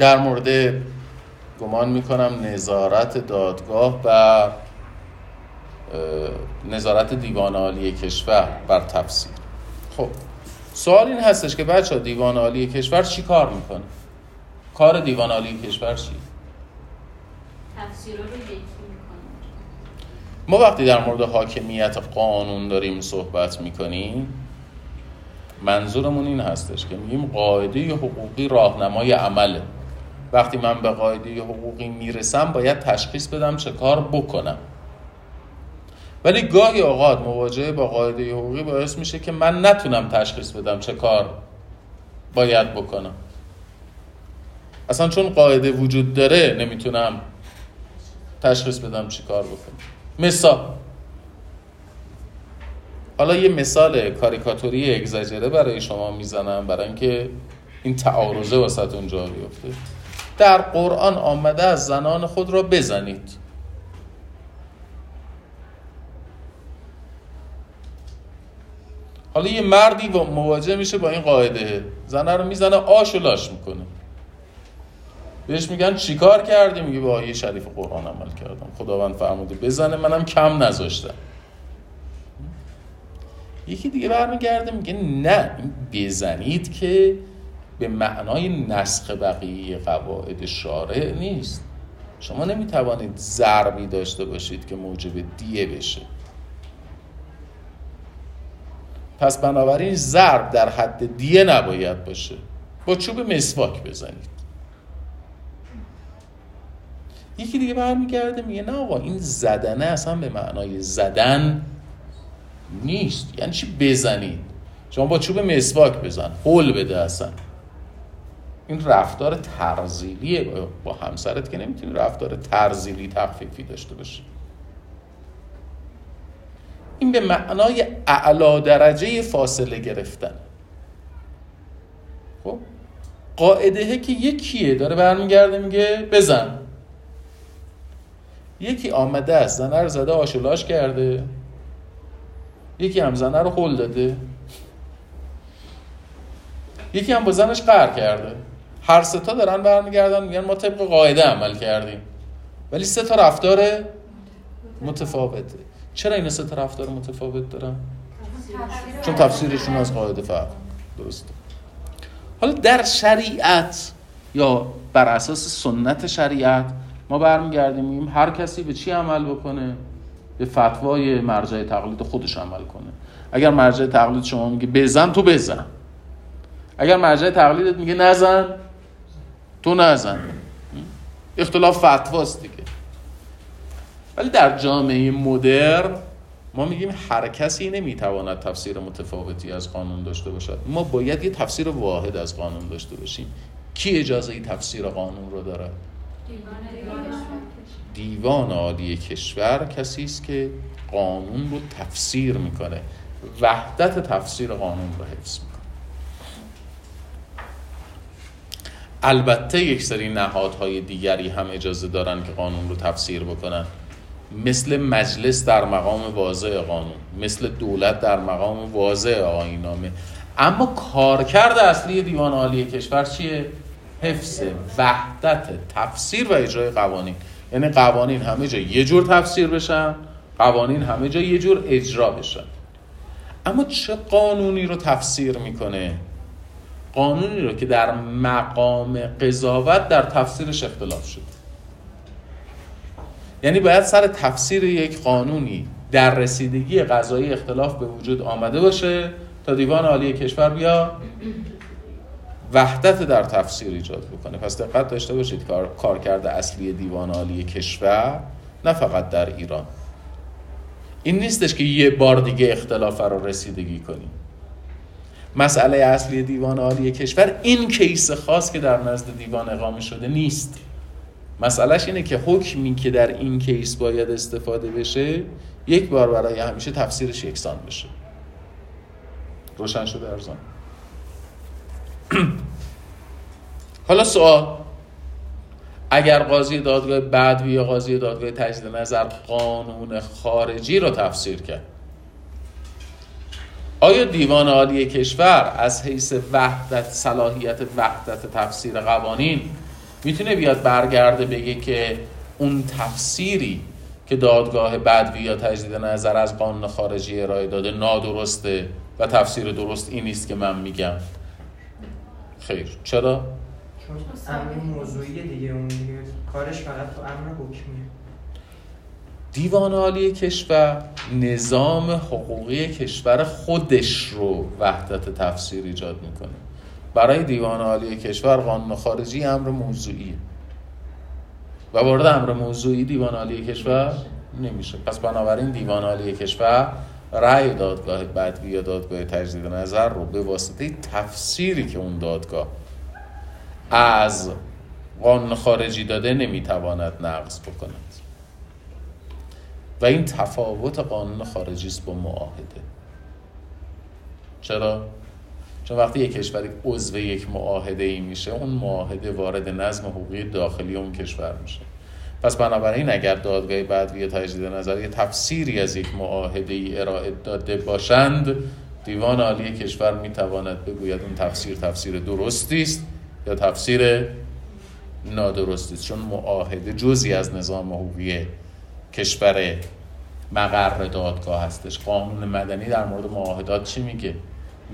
در مورد گمان می‌کنم نظارت دادگاه بر نظارت دیوان عالی کشور بر تفسیر. خب سوال این هستش که بچه دیوان عالی کشور چی کار می‌کنه؟ کار دیوان عالی کشور چی؟ ما وقتی در مورد حاکمیت قانون داریم صحبت می‌کنیم منظورمون این هستش که میگیم قاعده حقوقی راهنمای عمله. وقتی من به قاعده حقوقی می‌رسم باید تشخیص بدم چه کار بکنم. ولی گاهی اوقات مواجهه با قاعده حقوقی باعث میشه که من نتونم تشخیص بدم چه کار باید بکنم. اصلا چون قاعده وجود داره نمی‌تونم تشخیص بدم چی کار بکنم. مثال. حالا یه مثال کاریکاتوری اگزاجره برای شما می‌زنم برای اینکه این تعارضه وسط اونجا بیفته. در قرآن آمده از زنان خود را بزنید. حالا یه مردی مواجه میشه با این قاعده. زنه رو می‌زنه آش و لاش می‌کنه. بهش میگن چیکار کردی؟ میگه با آیه شریف قرآن عمل کردم. خداوند فرموده بزنه منم کم نذاشتم. یکی دیگه برمیگرده میگه نه بزنید که به معنای نسخ بقیه قواعد شارع نیست. شما نمی‌توانید ضربی داشته باشید که موجب دیه بشه. پس بنابراین ضرب در حد دیه نباید باشه. با چوب مسواک بزنید. یکی دیگه برمیگرده میگه نه آقا این زدنه اصلا به معنای زدن نیست. یعنی چی؟ بزنید. شما با چوب مسواک بزن. حل بده اصلا. این رفتار ترزیلیه با همسرت که نمی‌تونی رفتار ترزیلی تخفیفی داشته باشی. این به معنای اعلا درجه فاصله گرفتن. خب؟ قاعده که یکیه داره برمیگرده میگه بزن. یکی آمده است زنه رو زده آشولاش کرده. یکی هم زنه رو خل داده. یکی هم با زنش قهر کرده. هر ستا دارن برمیگردن میگن ما طبق قاعده عمل کردیم. ولی سه تا رفتار متفاوته. چرا این سه تا رفتار متفاوت دارن؟ چون تفسیرشون از قاعده فرق. درسته. حالا در شریعت یا بر اساس سنت شریعت ما برمیگردیم میگیم هر کسی به چی عمل بکنه؟ به فتوای مرجع تقلید خودش عمل کنه. اگر مرجع تقلید شما میگه بزن تو بزن. اگر مرجع تقلیدت میگه نزن تو نزن. اختلاف فتواست دیگه. ولی در جامعه مدرن ما میگیم هر کسی نمی‌تواند تفسیر متفاوتی از قانون داشته باشد. ما باید یه تفسیر واحد از قانون داشته باشیم. کی اجازه ای تفسیر قانون رو دارد؟ دیوان عالی کشور کسی است که قانون رو تفسیر می‌کنه. وحدت تفسیر قانون رو حفظ می‌کنه. البته یک سری نهادهای دیگری هم اجازه دارن که قانون رو تفسیر بکنن. مثل مجلس در مقام واضع قانون مثل دولت در مقام واضع آینامه اما کارکرد اصلی دیوان عالی کشور چیه؟ حفظ وحدت تفسیر و اجرای قوانین. یعنی قوانین همه جا یه جور تفسیر بشن قوانین همه جا یه جور اجرا بشن. اما چه قانونی رو تفسیر می‌کنه؟ قانونی رو که در مقام قضاوت در تفسیرش اختلاف شد. یعنی باید سر تفسیر یک قانونی در رسیدگی قضایی اختلاف به وجود آمده باشه تا دیوان عالی کشور بیا وحدت در تفسیر ایجاد بکنه. پس دقت داشته باشید کار کارکرد اصلی دیوان عالی کشور نه فقط در ایران. این نیستش که یه بار دیگه اختلاف رو رسیدگی کنیم. مسئله اصلی دیوان عالی کشور این کیس خاص که در نزد دیوان اقامه شده نیست. مسئلهش اینه که حکمی که در این کیس باید استفاده بشه یک بار برای همیشه تفسیرش یکسان بشه. روشن شده ارزان. حالا سوال اگر قاضی دادگاه بدوی یا قاضی دادگاه تجدید نظر قانون خارجی رو تفسیر کرد آیا دیوان عالی کشور از حیث وحدت صلاحیت وحدت تفسیر قوانین می‌تونه بیاد برگرده بگه که اون تفسیری که دادگاه بدوی یا تجدید نظر از قانون خارجی ارائه داده نادرسته و تفسیر درست این نیست که من میگم؟ خیر. چرا؟ چون امر موضوعی دیگه اون دیگه کارش فقط تو امر حکمیه. دیوان عالی کشور نظام حقوقی کشور خودش رو وحدت تفسیر ایجاد می‌کنه. برای دیوان عالی کشور قانون خارجی امر موضوعیه. و وارد امر موضوعی دیوان عالی کشور نمیشه. پس بنابراین دیوان عالی کشور رأی دادگاه بدوی یا دادگاه تجدید نظر رو به واسطه تفسیری که اون دادگاه از قانون خارجی داده نمی‌تواند نقض بکند و این تفاوت قانون خارجی است با معاهده. چرا؟ چون وقتی یک کشوری عضو یک معاهده ای میشه اون معاهده وارد نظم حقوقی داخلی اون کشور میشه. پس بنابراین اگر دادگاه بعدی تجدید نظر یه تفسیری از یک معاهده ای ارائه داده باشند دیوان عالی کشور می‌تواند بگوید اون تفسیر تفسیر درستی است یا تفسیر نادرستی چون معاهده جزی از نظام حقوقی کشور مقر دادگاه هستش. قانون مدنی در مورد معاهدات چی میگه؟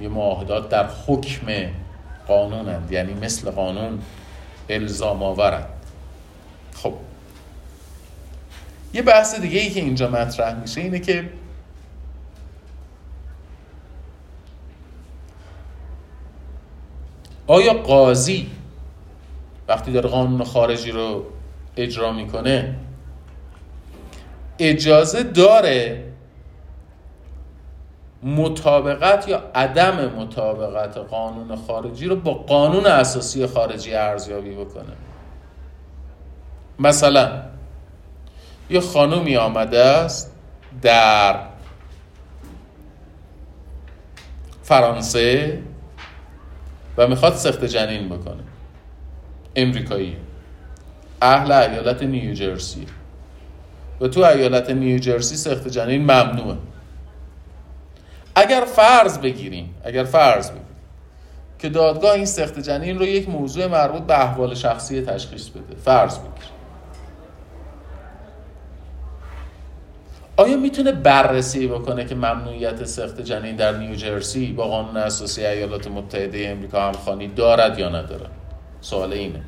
یه معاهدات در حکم قانونند یعنی مثل قانون الزام آورند. خب. یه بحث دیگه ای که اینجا مطرح میشه اینه که آیا قاضی وقتی داره قانون خارجی رو اجرا می‌کنه اجازه داره مطابقت یا عدم مطابقت قانون خارجی رو با قانون اساسی خارجی ارزیابی بکنه. مثلا یه خانومی آمده است در فرانسه و می‌خواد سخت جنین بکنه. امریکایی. اهل ایالت نیوجرسی. و تو ایالت نیوجرسی سخت جنین ممنوعه. اگر فرض بگیریم اگر فرض بگیریم که دادگاه این سخت جنین رو یک موضوع مربوط به احوال شخصی تشخیص بده فرض بگیریم. آیا می‌تونه بررسی بکنه که ممنوعیت سخت جنین در نیوجرسی با قانون اساسی ایالات متحده امریکا همخوانی دارد یا نداره سوال اینه.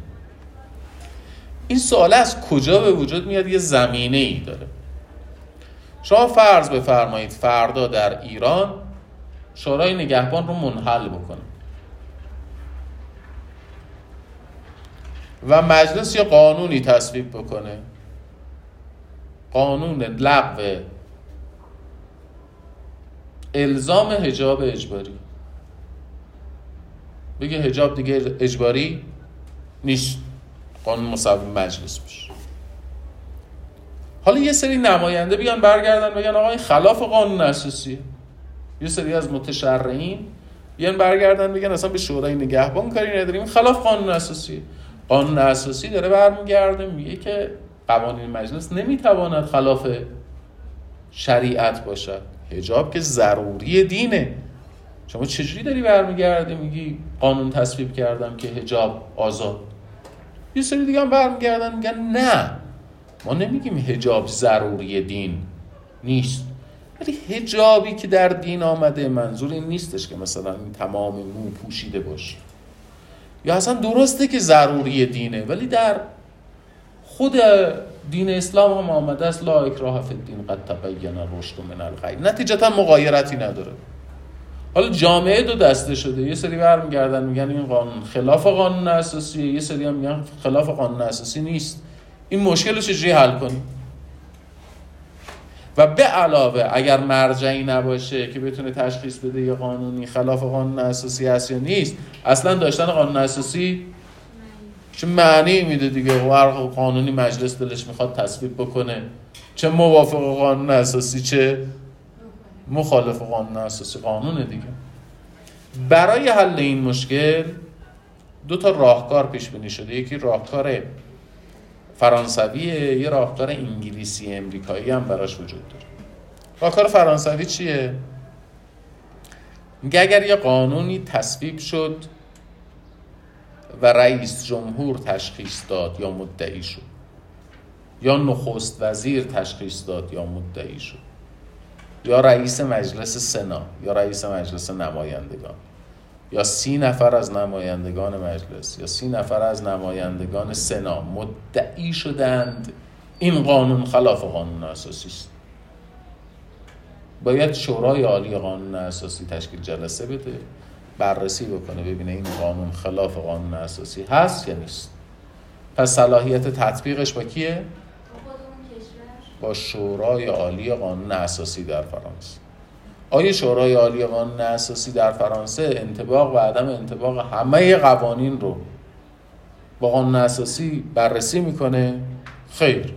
این سوال از کجا به وجود میاد؟ یه زمینه ای داره. شما فرض بفرمایید فردا در ایران شورای نگهبان رو منحل بکنه. و مجلس یا قانونی تصویب بکنه. قانون لغو الزام هجاب اجباری. بگه هجاب دیگه اجباری نیست. قانون مصوب مجلس بشه. حالا یه سری نماینده بیان برگردن بگن آقا این خلاف قانون اساسیه یه سری از متشرعین بیان برگردن بگن اصلا به شورای نگهبان کاری نداریم. خلاف قانون اساسیه قانون اساسی داره برمیگرده میگه که قوانین مجلس نمی‌تواند خلاف شریعت باشد. هجاب که ضروری دینه. شما چجوری داری برمیگردی میگی قانون تصویب کردم که هجاب آزاد. یه سری دیگه هم برمیگردن میگن نه. ما نمیگیم هجاب ضروری دین نیست. ولی هجابی که در دین آمده منظور این نیستش که مثلا این تمام مو پوشیده باشه. یا اصلا درسته که ضروری دینه ولی در خود دین اسلام هم آمده است لا اکراه فی الدین قد تبین الرشد من الغی نتیجتا مغایرتی نداره. حالا جامعه دو دسته شده. یه سری برمیگردن میگن این قانون خلاف قانون اساسی یه سری هم میگن خلاف قانون اساسی نیست. این مشکل رو چجوری حل کنیم؟ و به علاوه اگر مرجعی نباشه که بتونه تشخیص بده یه قانونی خلاف قانون اساسی هست یا نیست اصلا داشتن قانون اساسی چه معنی میده دیگه؟ هر قانونی مجلس دلش می‌خواد تصویب بکنه. چه موافق قانون اساسی چه مخالف قانون اساسی قانون دیگه. برای حل این مشکل دو تا راهکار پیش بینی شده. یکی راهکار فرانسویه یه راهکار انگلیسی امریکایی هم براش وجود داره. راهکار فرانسوی چیه؟ میگه اگر یه قانونی تصویب شد و رئیس جمهور تشخیص داد یا مدعی شد یا نخست وزیر تشخیص داد یا مدعی شد یا رئیس مجلس سنا یا رئیس مجلس نمایندگان یا سی نفر از نمایندگان مجلس یا سی نفر از نمایندگان سنا مدعی شدند این قانون خلاف قانون اساسی است باید شورای عالی قانون اساسی تشکیل جلسه بده بررسی بکنه ببینه این قانون خلاف قانون اساسی هست یا نیست پس صلاحیت تطبیقش با کیه؟ با شورای عالی قانون اساسی در فرانسه. آیا شورای عالی قانون اساسی در فرانسه انتباق و عدم انتباق همه قوانین رو با قانون اساسی بررسی می‌کنه؟ خیر.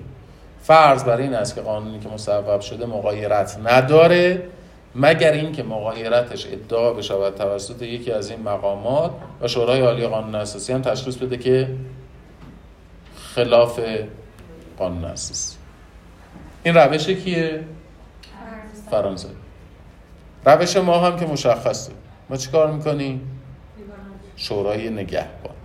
فرض بر این است که قانونی که مصوب شده مقایرت نداره مگر اینکه مقایرتش ادعا بشود توسط یکی از این مقامات و شورای عالی قانون اساسی هم تشخیص بده که خلاف قانون اساسی. این روش کیه؟ فرانسه. روش ما هم که مشخصه. ما چیکار می‌کنیم؟ شورای نگهبان.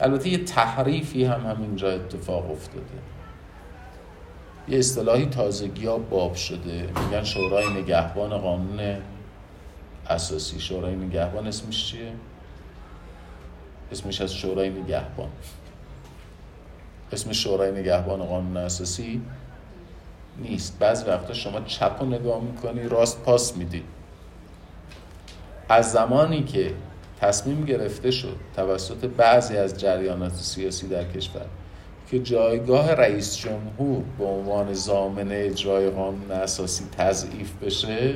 البته یه تحریفی هم همینجا اتفاق افتاده. یه اصطلاحی تازگی ها باب شده. میگن شورای نگهبان قانون اساسی. شورای نگهبان اسمش چیه؟ اسمش از شورای نگهبان. اسم شورای نگهبان قانون اساسی نیست. بعض وقتا شما چپ رو نگاه می‌کنی راست پاس میدی. از زمانی که تصمیم گرفته شد توسط بعضی از جریانات سیاسی در کشور که جایگاه رئیس جمهور به عنوان زامن اجرای قانون اساسی تضعیف بشه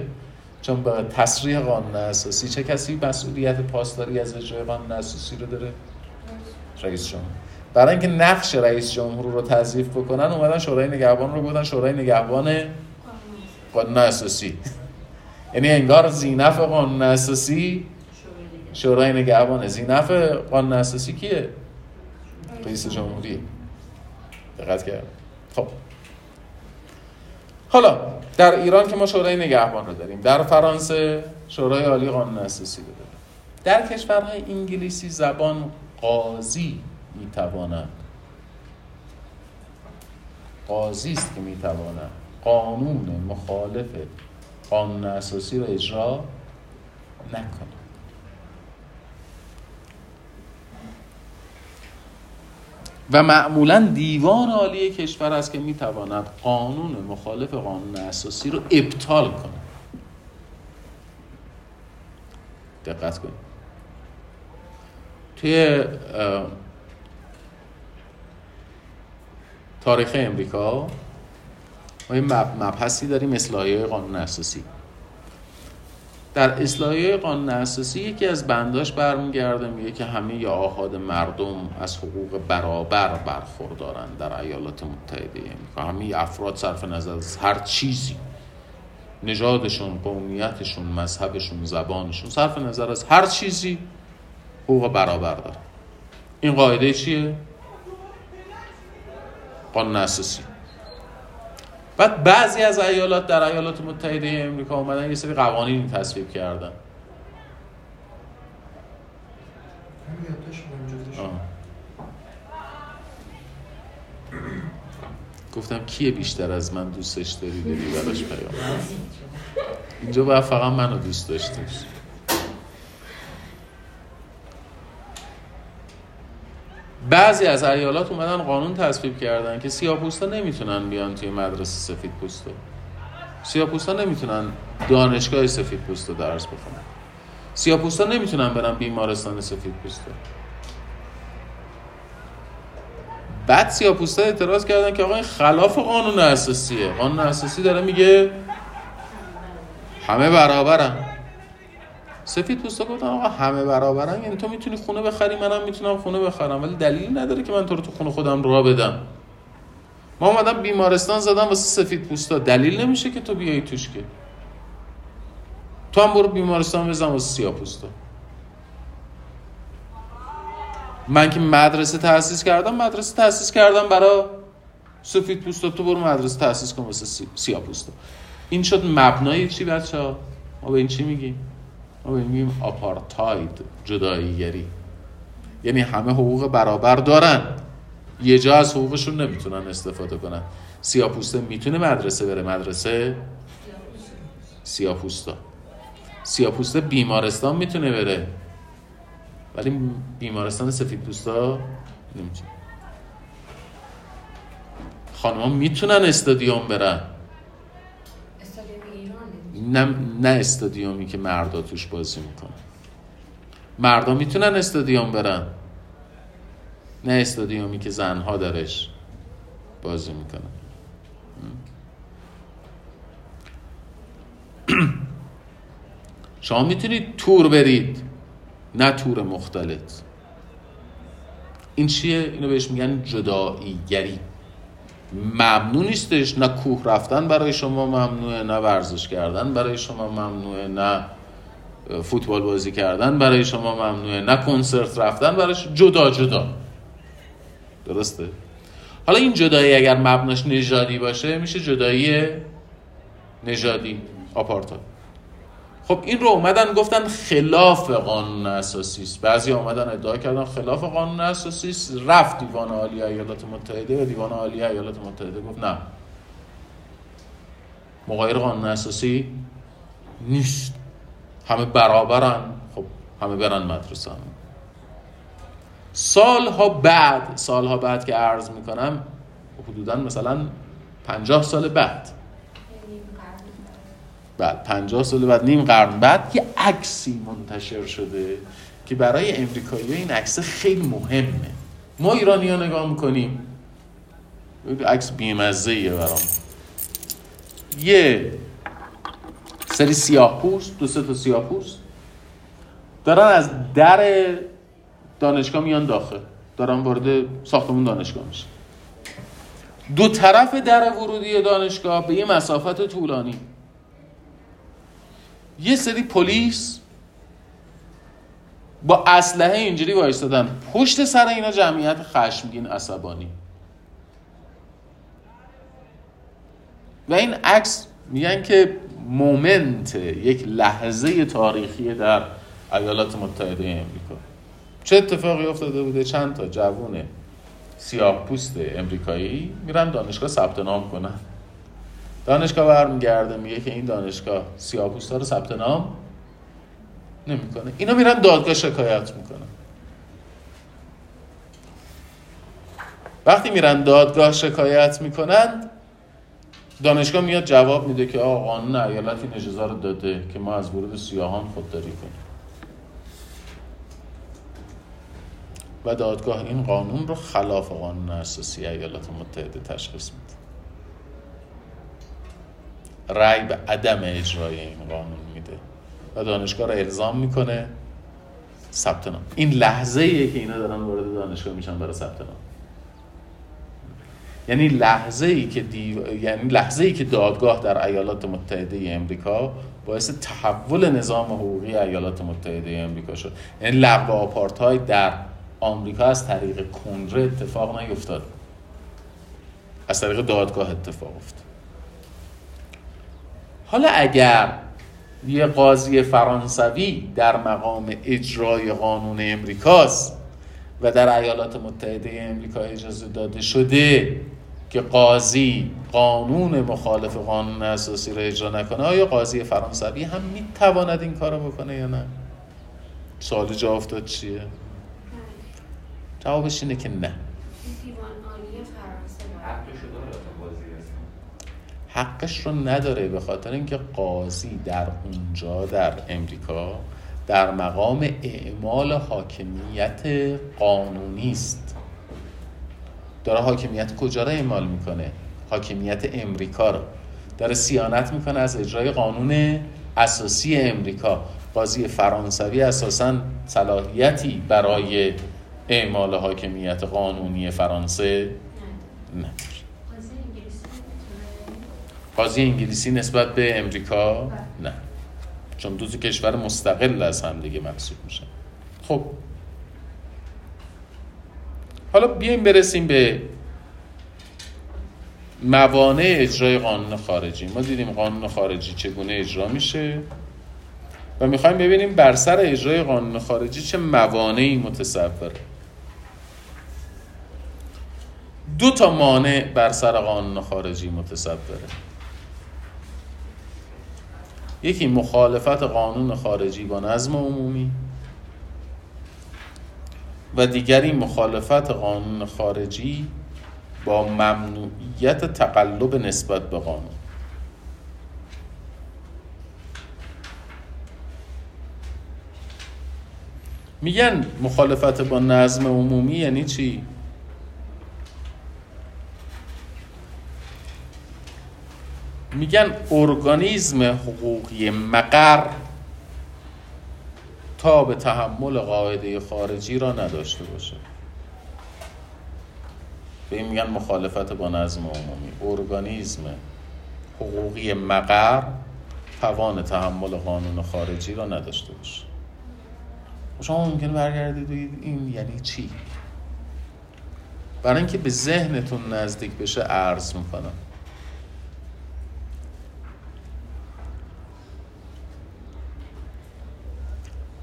چون به تصریح قانون اساسی چه کسی مسئولیت پاسداری از اجرای قانون اساسی رو داره؟ رئیس جمهور. برای اینکه نقش رئیس جمهور رو تضعیف بکنن اومدن شورای نگهبان رو بودن شورای نگهبان قانون اساسی. یعنی انگار زینف قانون اساسی شورای نگهبان زینف قانون اساسی کیه؟ رئیس جمهوری. دقت کرد خب. حالا در ایران که ما شورای نگهبان رو داریم در فرانسه شورای عالی قانون اساسی رو داریم. در کشورهای انگلیسی زبان قاضی می‌تواند قاضی است که می‌تواند قانون مخالف قانون اساسی رو اجرا نکنه و معمولا دیوان عالی کشور است که می‌تواند قانون مخالف قانون اساسی رو ابطال کنه دقت کنید. توی تاریخ امریکا. ما یه مبحثی داریم اصلاحیه قانون اساسی. در اصلاحیه قانون اساسی یکی از بنداش برمیگرده میگه که همه آهاد مردم از حقوق برابر برخوردارن در ایالات متحده امریکا. همه افراد صرف نظر از هر چیزی نژادشون قومیتشون مذهبشون زبانشون صرف نظر از هر چیزی حقوق برابر دارن. این قاعده چیه؟ قانون اساسی بعد بعضی از ایالات در ایالات متحده امریکا اومدن یه سری قوانین تصویب کردن. گفتم کیه بیشتر از من دوستش داری؟ داری براش پیام. اینجا باید فقط منو دوست داشته بعضی از ایالات اومدن قانون تصویب کردن که سیاپوستا نمی‌تونن بیان توی مدرسه سفید پوستا سیاپوستا نمی‌تونن دانشگاه سفید پوستا درس بخونن. سیاپوستا نمی‌تونن برن بیمارستان سفید پوستا بعد سیاپوستا اعتراض کردن که آقا این خلاف قانون اساسیه. قانون اساسی داره میگه همه برابرن. سفید پوستا گفتن آقا همه برابرن. یعنی تو می‌تونی خونه بخری؟ منم می‌تونم خونه بخرم. ولی دلیلی نداره که من تو رو تو خونه خودم راه بدم. ما اومدم بیمارستان زدم واسه سفید پوستا. دلیل نمیشه که تو بیای توش که. تو هم برو بیمارستان بزن واسه سیاه پوستا. من که مدرسه تاسیس کردم مدرسه تاسیس کردم برای سفید پوستا. تو برو مدرسه تاسیس کن واسه سیاه پوستا. این شد مبنای چی بچه ها؟ ما به این چی میگیم؟ ما میگیم آپارتاید جداییگری. یعنی همه حقوق برابر دارن. یه جا از حقوقشون نمی‌تونن استفاده کنن. سیاپوسته می‌تونه مدرسه بره؟ مدرسه سیاپوستا. سیاپوسته بیمارستان می‌تونه بره. ولی بیمارستان سفید پوستا نمی‌تونه. خانما می‌تونن استادیوم برن. نه, نه استادیومی که مردا توش بازی می‌کنن. مردا می‌تونن استادیوم برن. نه استادیومی که زنها درش بازی می‌کنن. شما می‌تونید تور برید. نه تور مختلط. این چیه؟ اینو بهش میگن جداییگری ممنوع نیستش نه کوه رفتن برای شما ممنوعه نه ورزش کردن برای شما ممنوعه نه فوتبال بازی کردن برای شما ممنوعه نه کنسرت رفتن برای شما جدا جدا. درسته؟ حالا این جدایی اگر مبناش نژادی باشه میشه جدایی نژادی آپارتاید خب این رو اومدن گفتن خلاف قانون اساسی است. بعضی اومدن ادعا کردن خلاف قانون اساسی است. رفت دیوان عالی ایالات متحده و دیوان عالی ایالات متحده گفت نه. مغایر قانون اساسی نیست. همه برابرن. خب همه برن مدرسه هم. سالها بعد سالها بعد که عرض می‌کنم حدودا مثلا پنجاه سال بعد بعد 50 سال بعد نیم قرن بعد یه عکسی منتشر شده که برای امریکایی این عکس خیلی مهمه. ما ایرانی ها نگاه می‌کنیم. عکس بیمزه ایه برام. یه سری سیاه پوست دو سه تا سیاه پوست دارن از در دانشگاه میان داخل. دارن وارد ساختمون دانشگاه میشه دو طرف در ورودی دانشگاه به یه مسافت طولانی. یه سری پلیس با اسلحه اینجوری وایستادن. پشت سر اینا جمعیت خشمگین عصبانی. و این عکس میگن که مومنت یک لحظه تاریخی در ایالات متحده امریکا چه اتفاقی افتاده بوده؟ چند تا جوون سیاه پوست امریکایی میرن دانشگاه ثبت نام کنن. دانشگاه برمیگرده میگه که این دانشگاه سیاپوستا رو ثبت نام نمی‌کنه. اینا میرن دادگاه شکایت می‌کنن. وقتی میرن دادگاه شکایت می‌کنن دانشگاه میاد جواب میده که آقا قانون ایالت این اجازه رو داده که ما از ورود سیاهان خودداری کنیم. و دادگاه این قانون رو خلاف قانون اساسی ایالات متحده تشخیص میده. رأی به عدم اجرای این قانون میده و دانشگاه رو الزام می‌کنه. ثبت نام. این لحظه ایه که اینا دارن وارد دانشگاه میشن برای ثبت نام. یعنی لحظه ای که دیو... یعنی لحظه ای که دادگاه در ایالات متحده امریکا باعث تحول نظام حقوقی ایالات متحده امریکا شد. یعنی لغو آپارتاید در آمریکا از طریق کنگره اتفاق نیفتاد. از طریق دادگاه اتفاق افتاد. حالا اگر یه قاضی فرانسوی در مقام اجرای قانون امریکاست و در ایالات متحده امریکا اجازه داده شده که قاضی قانون مخالف قانون اساسی را اجرا نکنه آیا قاضی فرانسوی هم می‌تواند این کارو بکنه یا نه؟ سوال جا افتاد چیه؟ جوابش اینه که نه. حقش رو نداره به خاطر اینکه قاضی در اونجا در امریکا در مقام اعمال حاکمیت قانونی است. داره حاکمیت کجا رو اعمال می‌کنه؟ حاکمیت امریکا رو. داره سیانت می‌کنه از اجرای قانون اساسی امریکا. قاضی فرانسوی اساسا صلاحیتی برای اعمال حاکمیت قانونی فرانسه نه. قاضی انگلیسی نسبت به امریکا؟ نه. چون دو کشور مستقل از هم دیگه محسوب میشن. خب. حالا بیایم برسیم به موانع اجرای قانون خارجی. ما دیدیم قانون خارجی چگونه اجرا میشه و می‌خوایم ببینیم بر سر اجرای قانون خارجی چه موانعی متصوره دو تا مانع بر سر قانون خارجی متصوره. یکی مخالفت قانون خارجی با نظم عمومی و دیگری مخالفت قانون خارجی با ممنوعیت تقلب نسبت به قانون میگن مخالفت با نظم عمومی یعنی چی؟ میگن ارگانیزم حقوقی مقر تا به تحمل قاعده خارجی را نداشته باشه. به این میگن مخالفت با نظم عمومی. ارگانیزم حقوقی مقر توان تحمل قانون خارجی را نداشته باشه. شما ممکنه برگردید این یعنی چی؟ برای اینکه به ذهنتون نزدیک بشه عرض می‌کنم.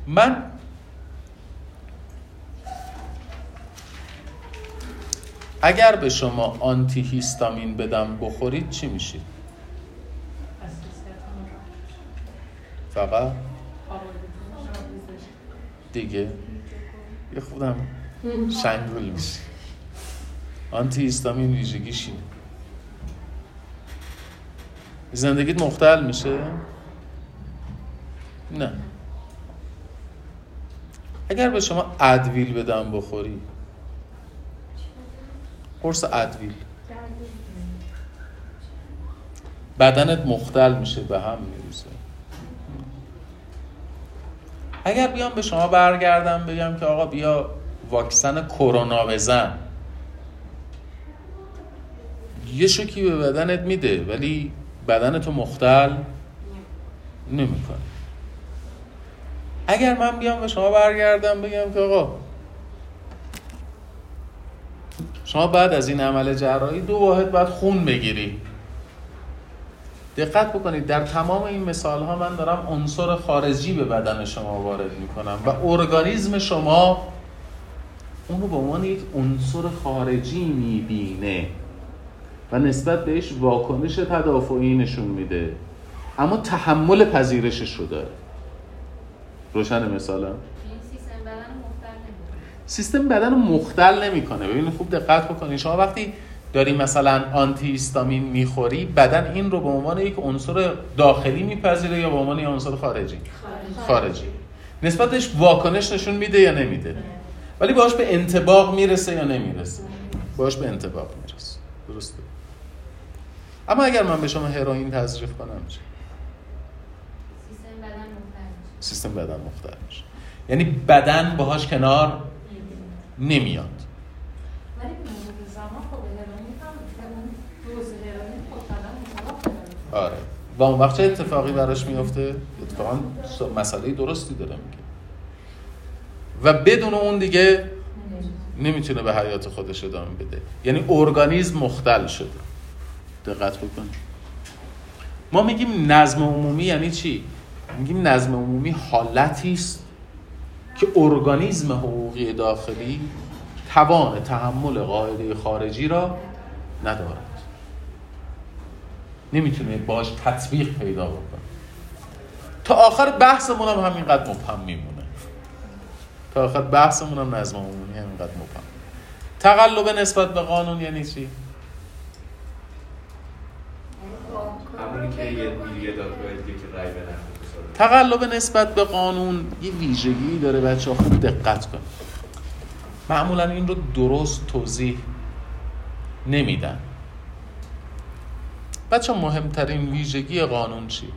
من اگر به شما آنتی هیستامین بدم بخورید چی میشید؟ فقط؟ دیگه؟ یه خودم شنگول میشه آنتی هیستامین ویژگیش اینه. زندگیت مختل میشه؟ نه. اگر به شما ادویل بدم بخوری. قرص ادویل. بدنت مختل میشه به هم میروزه اگر بیام به شما برگردم بگم که آقا بیا واکسن کرونا بزن. یه شوکی به بدنت میده ولی بدنتو مختل نمی‌کنه. اگر من بیام به شما برگردم بگم که آقا شما بعد از این عمل جراحی دو واحد باید خون بگیری. دقت بکنید در تمام این مثال ها من دارم عنصر خارجی به بدن شما وارد می‌کنم و ارگانیزم شما اونو به عنوان یک عنصر خارجی می‌بینه و نسبت بهش واکنش تدافعی نشون میده. اما تحمل پذیرشش رو داره. روشن مثلا سیستم بدن رو مختل نمی‌کنه. ببینید خوب دقت بکنید شما وقتی داری مثلا آنتی هیستامین می‌خوری بدن این رو به عنوان یک عنصر داخلی میپذیره یا به عنوان یک عنصر خارجی؟ خارجی. نسبتش واکنش نشون میده یا نمیده؟ ولی باش به انتباق می‌رسه یا نمی‌رسه؟ باش به انتباق می‌رسه. درسته. اما اگر من به شما هروئین تزریق کنم چه سیستم بدن مختل میشه. یعنی بدن باهاش کنار نمیاد. آره. و اون وقت چه اتفاقی براش میفته اتفاقا مسئله درستی داره میگه. و بدون اون دیگه نمی‌تونه به حیات خودش ادامه بده. یعنی ارگانیزم مختل شده. دقت بکنید ما میگیم نظم عمومی یعنی چی؟ میگیم نظم عمومی حالتی است که ارگانیزم حقوقی داخلی توان تحمل قاعده خارجی را ندارد. نمی‌تونه باش تطبیق پیدا بکنه. تا آخر بحثمون هم همینقدر مبهم میمونه. تا آخر بحثمون هم نظم عمومی همینقدر مبهم. تقلب نسبت به قانون یعنی چی؟ همونی که یه تقلب نسبت به قانون یه ویژگی داره بچه ها خوب دقت کن معمولا این رو درست توضیح نمیدن. بچه مهمترین ویژگی قانون چی؟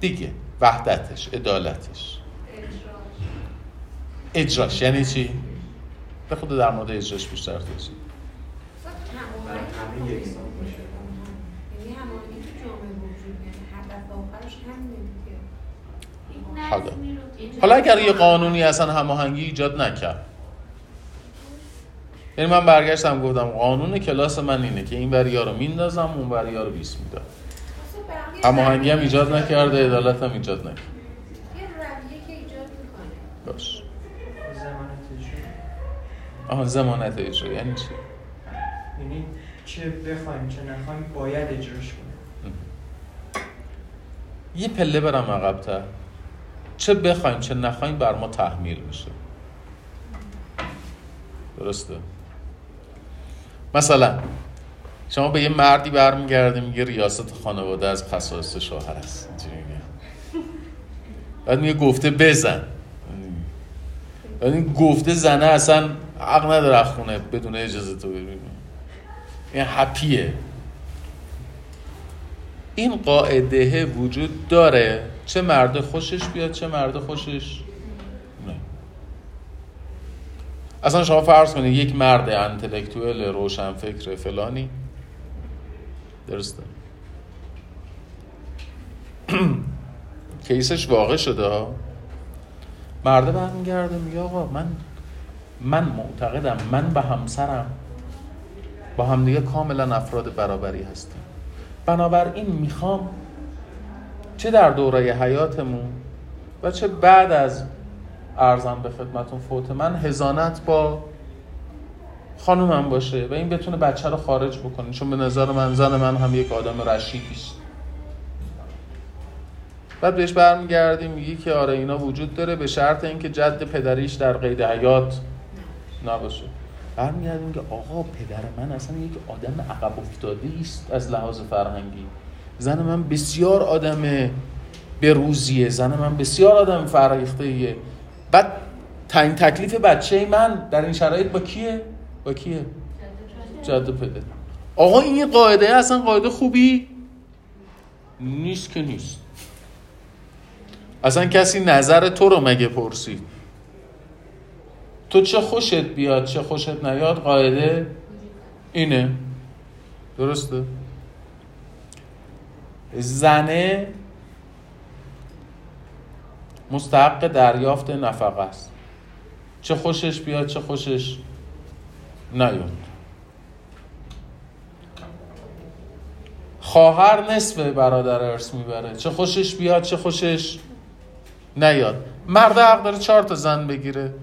دیگه وحدتش عدالتش. اجراش. یعنی چی؟ به خود در مورد اجراش بیشتر توضیح حالا. حالا اگر یه قانونی اصلا هماهنگی ایجاد نکرد. یعنی من برگشتم گفتم قانون کلاس من اینه که این بریا رو میندازم اون بریا رو 20 میدم. هماهنگی هم ایجاد نکرده عدالت هم ایجاد نکرده. یه رویه که ایجاد می‌کنه. باش. زمانت اجرا آها زمانت اجرا یعنی چی؟ یعنی چه بخوایم چه نخوایم باید اجراش کنیم. یه پله برم عقبتر. چه بخوایم چه نخوایم بر ما تحمیل میشه. درسته؟ مثلا شما به یه مردی برمیگرده میگه ریاست خانواده از خصائص شوهر است. بعد میگه گفته بزن. بعد این گفته زنه اصلا حق نداره خونه بدون اجازه تو ببینه این هپیه این قاعده وجود داره. چه مرد خوشش بیاد چه مرد خوشش نه. اصلا شما فرض کنید یک مرد انتلکتوئل روشنفکر فلانی. درسته. کیسش واقع شده. مرده برمیگرده میگه آقا من من معتقدم من به همسرم با همدیگه کاملا افراد برابری هستیم. بنابراین می‌خوام چه در دوره حیاتمون و چه بعد از ارزم به خدمتون فوت من هزانت با خانومم باشه و این بتونه بچه رو خارج بکنه چون به نظر من زن من هم یک آدم رشیدی است. بعد بهش برمیگردیم میگی که آره اینا وجود داره به شرط اینکه جد پدریش در قید حیات نباشه. برمیگردیم که آقا پدر من اصلا یک آدم عقب افتاده است از لحاظ فرهنگی. زن من بسیار آدم بروزیه زن من بسیار آدم فرهیخته ایه بعد تعیین تکلیف بچه من در این شرایط با کیه؟ با کیه؟ جد پدر. آقا این قاعده اصلا قاعده خوبی نیست که نیست. اصلا کسی نظر تو رو مگه پرسید؟ تو چه خوشت بیاد چه خوشت نیاد؟ قاعده اینه. درسته؟ زنه مستحق دریافت نفقه است. چه خوشش بیاد چه خوشش نیاد. خواهر نصف برادر ارث می‌بره. چه خوشش بیاد چه خوشش نیاد. مرد حق داره چهار تا زن بگیره.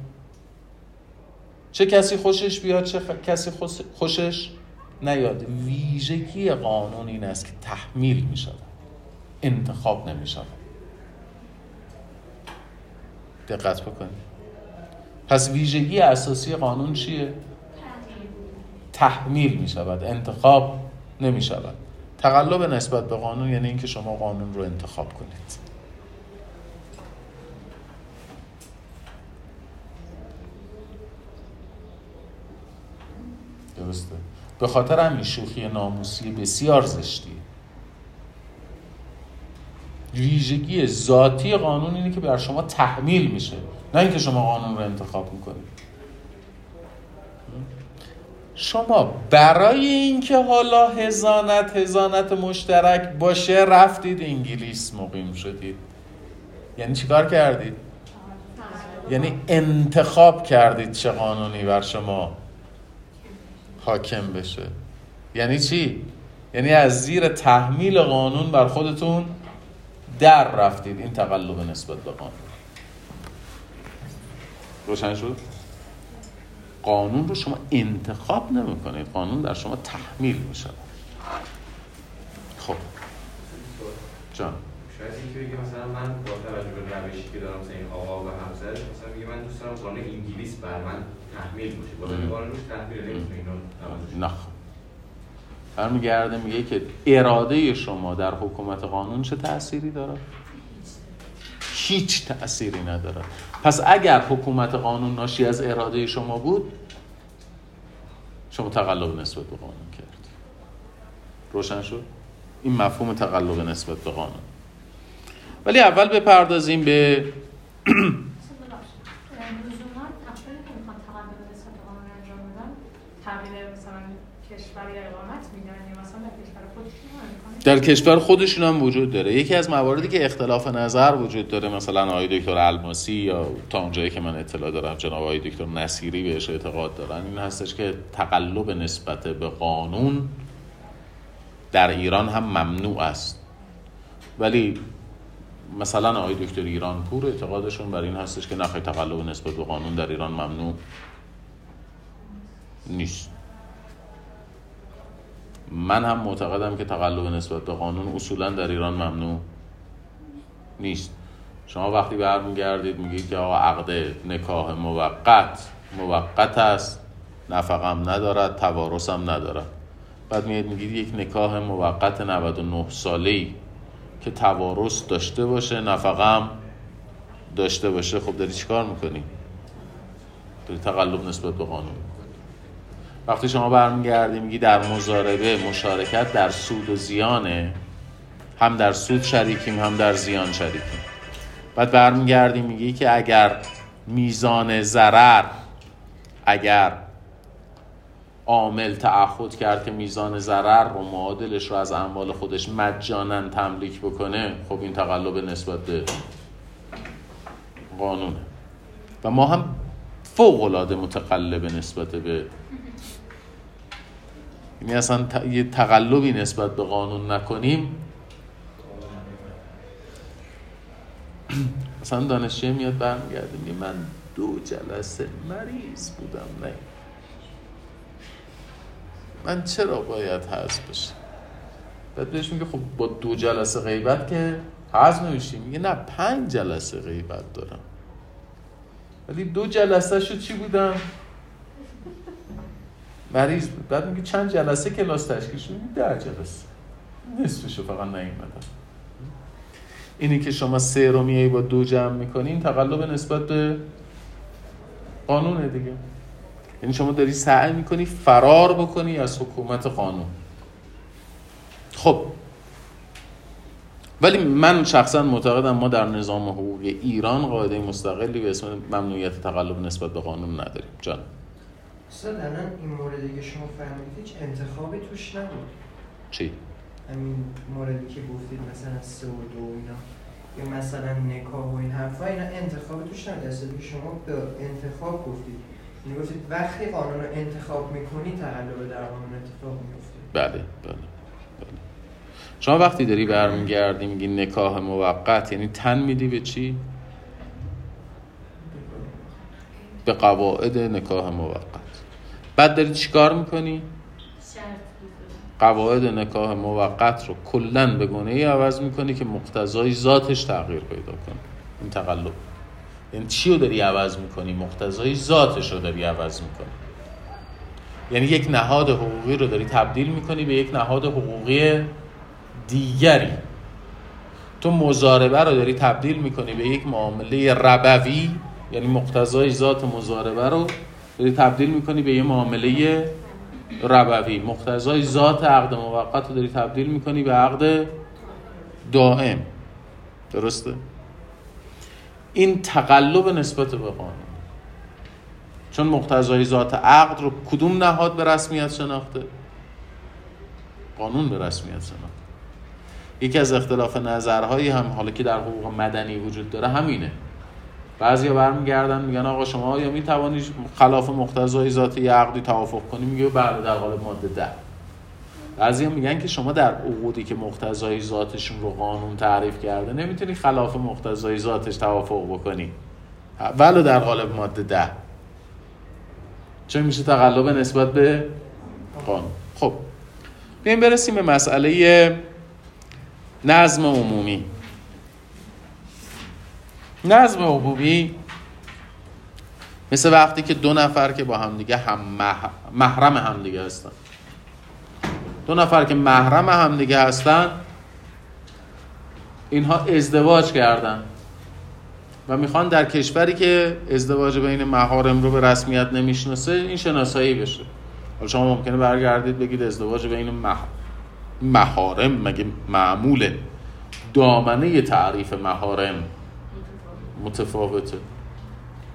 چه کسی خوشش بیاد چه خ- کسی خوش- خوشش نیاد. ویژگی قانون این است که تحمیل می شود انتخاب نمی شود دقت بکنید. پس ویژگی اساسی قانون چیه؟ تحمیل می شود انتخاب نمی شود تقلب نسبت به قانون یعنی اینکه شما قانون رو انتخاب کنید. درسته. به خاطر همین شوخی ناموسی بسیار زشتیه ویژگی ذاتی قانون اینه که بر شما تحمیل میشه نه اینکه شما قانون رو انتخاب می‌کنید. شما برای اینکه حالا هزانت هزانت مشترک باشه رفتید انگلیس مقیم شدید. یعنی چیکار کردید؟ یعنی انتخاب کردید چه قانونی بر شما حاکم بشه. یعنی چی؟ یعنی از زیر تحمیل قانون بر خودتون در رفتید. این تقلب نسبت به قانون. روشن شد؟ قانون رو شما انتخاب نمی کنید قانون در شما تحمیل می شود خب. جان. شاید اینکه بگه مثلا من با توجه به روشی که دارم مثلا این آقا و همسرش مثلا میگه من دوست دارم قانون انگلیس بر من تحمیل باشه با ام. قانون روش تحمیل نمی‌تونه برمیگرده میگه که اراده شما در حکومت قانون چه تأثیری داره؟ هیچ تأثیری نداره پس اگر حکومت قانون ناشی از اراده شما بود شما تقلب نسبت به قانون کرد. روشن شد؟ این مفهوم تقلب نسبت به قانون. ولی اول بپردازیم به لزوما افرادی که می‌خوان تقلب نسبت به قانون انجام بدن تغییر مثلا کشور یا اقامت میدن یا مثلا در کشور خودشون هم وجود داره. یکی از مواردی که اختلاف نظر وجود داره مثلا آقای دکتر الماسی یا تا اونجایی که من اطلاع دارم جناب آقای دکتر نصیری بهش اعتقاد دارن این هستش که تقلب نسبت به قانون در ایران هم ممنوع است. ولی مثلا آقای دکتر ایران پور اعتقادشون بر این هستش که نخواهی تقلب نسبت به قانون در ایران ممنوع نیست. من هم معتقدم که تقلب نسبت به قانون اصولا در ایران ممنوع نیست. شما وقتی برمیگردید میگید که آقا عقد نکاح موقت موقت است نفقم ندارد توارثم ندارد. بعد میاد میگید یک نکاح موقت 99 ساله ای که توارث داشته باشه نفقم داشته باشه خب داری چیکار می‌کنی؟ داری تقلب نسبت به قانون. وقتی شما برمیگردی میگی در مزاربه مشارکت در سود و زیانه. هم در سود شریکیم هم در زیان شریکیم. بعد برمیگردی میگی که اگر میزان ضرر اگر عامل تعهد کرد که میزان ضرر رو معادلش رو از اموال خودش مجانا تملیک بکنه خب این تقلب نسبت به قانونه. و ما هم فوق العاده متقلب نسبت به یعنی اصلا ت... یه تقلبی نسبت به قانون نکنیم. مثلا دانشجوی میاد برمیگرده میگه من دو جلسه مریض بودم نه. من چرا باید حذف بشه بعد بهش میگه خب با دو جلسه غیبت که حذف نمیشی. میگه نه پنج جلسه غیبت دارم. ولی دو جلسه شو چی بودم مریض بود. بعد میگه چند جلسه کلاس تشکیل شد؟ ده جلسه. نصفشو فقط نیومدم اینی که شما سه رو با دو جمع می‌کنین تقلب نسبت به قانونه دیگه. یعنی شما داری سعی می‌کنی فرار بکنی از حکومت قانون. خب ولی من شخصا معتقدم ما در نظام حقوقی ایران قاعده مستقلی به اسم ممنوعیت تقلب نسبت به قانون نداریم. جان. استاد الان این موردی که شما فهمیدید هیچ انتخابی توش نبود. چی؟ همین موردی که گفتید مثلا سه و دو اینا. یا مثلا نکاح و این حرفا اینا انتخابی توش نبود. که شما به انتخاب گفتید. یعنی گفتید وقتی قانون رو انتخاب می‌کنی تقلب در قانون اتفاق میفته بله بله. شما وقتی داری برمیگردی میگی نکاح موقت یعنی تن میدی به چی؟ به قواعد نکاح موقت. بعد داری چیکار می‌کنی؟ قواعد نکاح موقت رو کلا به گونه ای عوض می‌کنی که مقتضای ذاتش تغییر پیدا کنه. این تقلب. یعنی چی رو داری عوض می‌کنی؟ مقتضای ذاتش رو داری عوض می‌کنی. یعنی یک نهاد حقوقی رو داری تبدیل می‌کنی به یک نهاد حقوقی دیگری. تو مزاربه رو داری تبدیل می‌کنی به یک معامله ربوی یعنی مقتضای ذات مزاربه رو داری تبدیل می‌کنی به یه معامله ربوی. مقتضای ذات عقد موقت رو داری تبدیل می‌کنی به عقد دائم. درسته؟ این تقلب نسبت به قانون. چون مقتضای ذات عقد رو کدوم نهاد به رسمیت شناخته؟ قانون به رسمیت شناخته. یکی از اختلاف نظرهایی هم حالا که در حقوق مدنی وجود داره همینه. بعضیا برمیگردن میگن آقا شما یا می‌توانی خلاف مقتضای ذاتی عقدی توافق کنی؟ میگه بله در قالب ماده ده. بعضیا میگن که شما در عقودی که مقتضای ذاتشون رو قانون تعریف کرده نمی‌تونی خلاف مقتضای ذاتش توافق بکنی. ولو در قالب ماده ده. چون میشه تقلب نسبت به قانون؟ خب بیایم برسیم به مسئله نظم عمومی. نظم عمومی مثل وقتی که دو نفر که با هم مح- محرم همدیگه هستن. دو نفر که محرم همدیگه هستن اینها ازدواج کردن. و می‌خوان در کشوری که ازدواج بین محارم رو به رسمیت نمی‌شناسه این شناسایی بشه. حالا شما ممکنه برگردید بگید ازدواج بین مح... محارم مگه معموله دامنه تعریف محارم؟ متفاوته.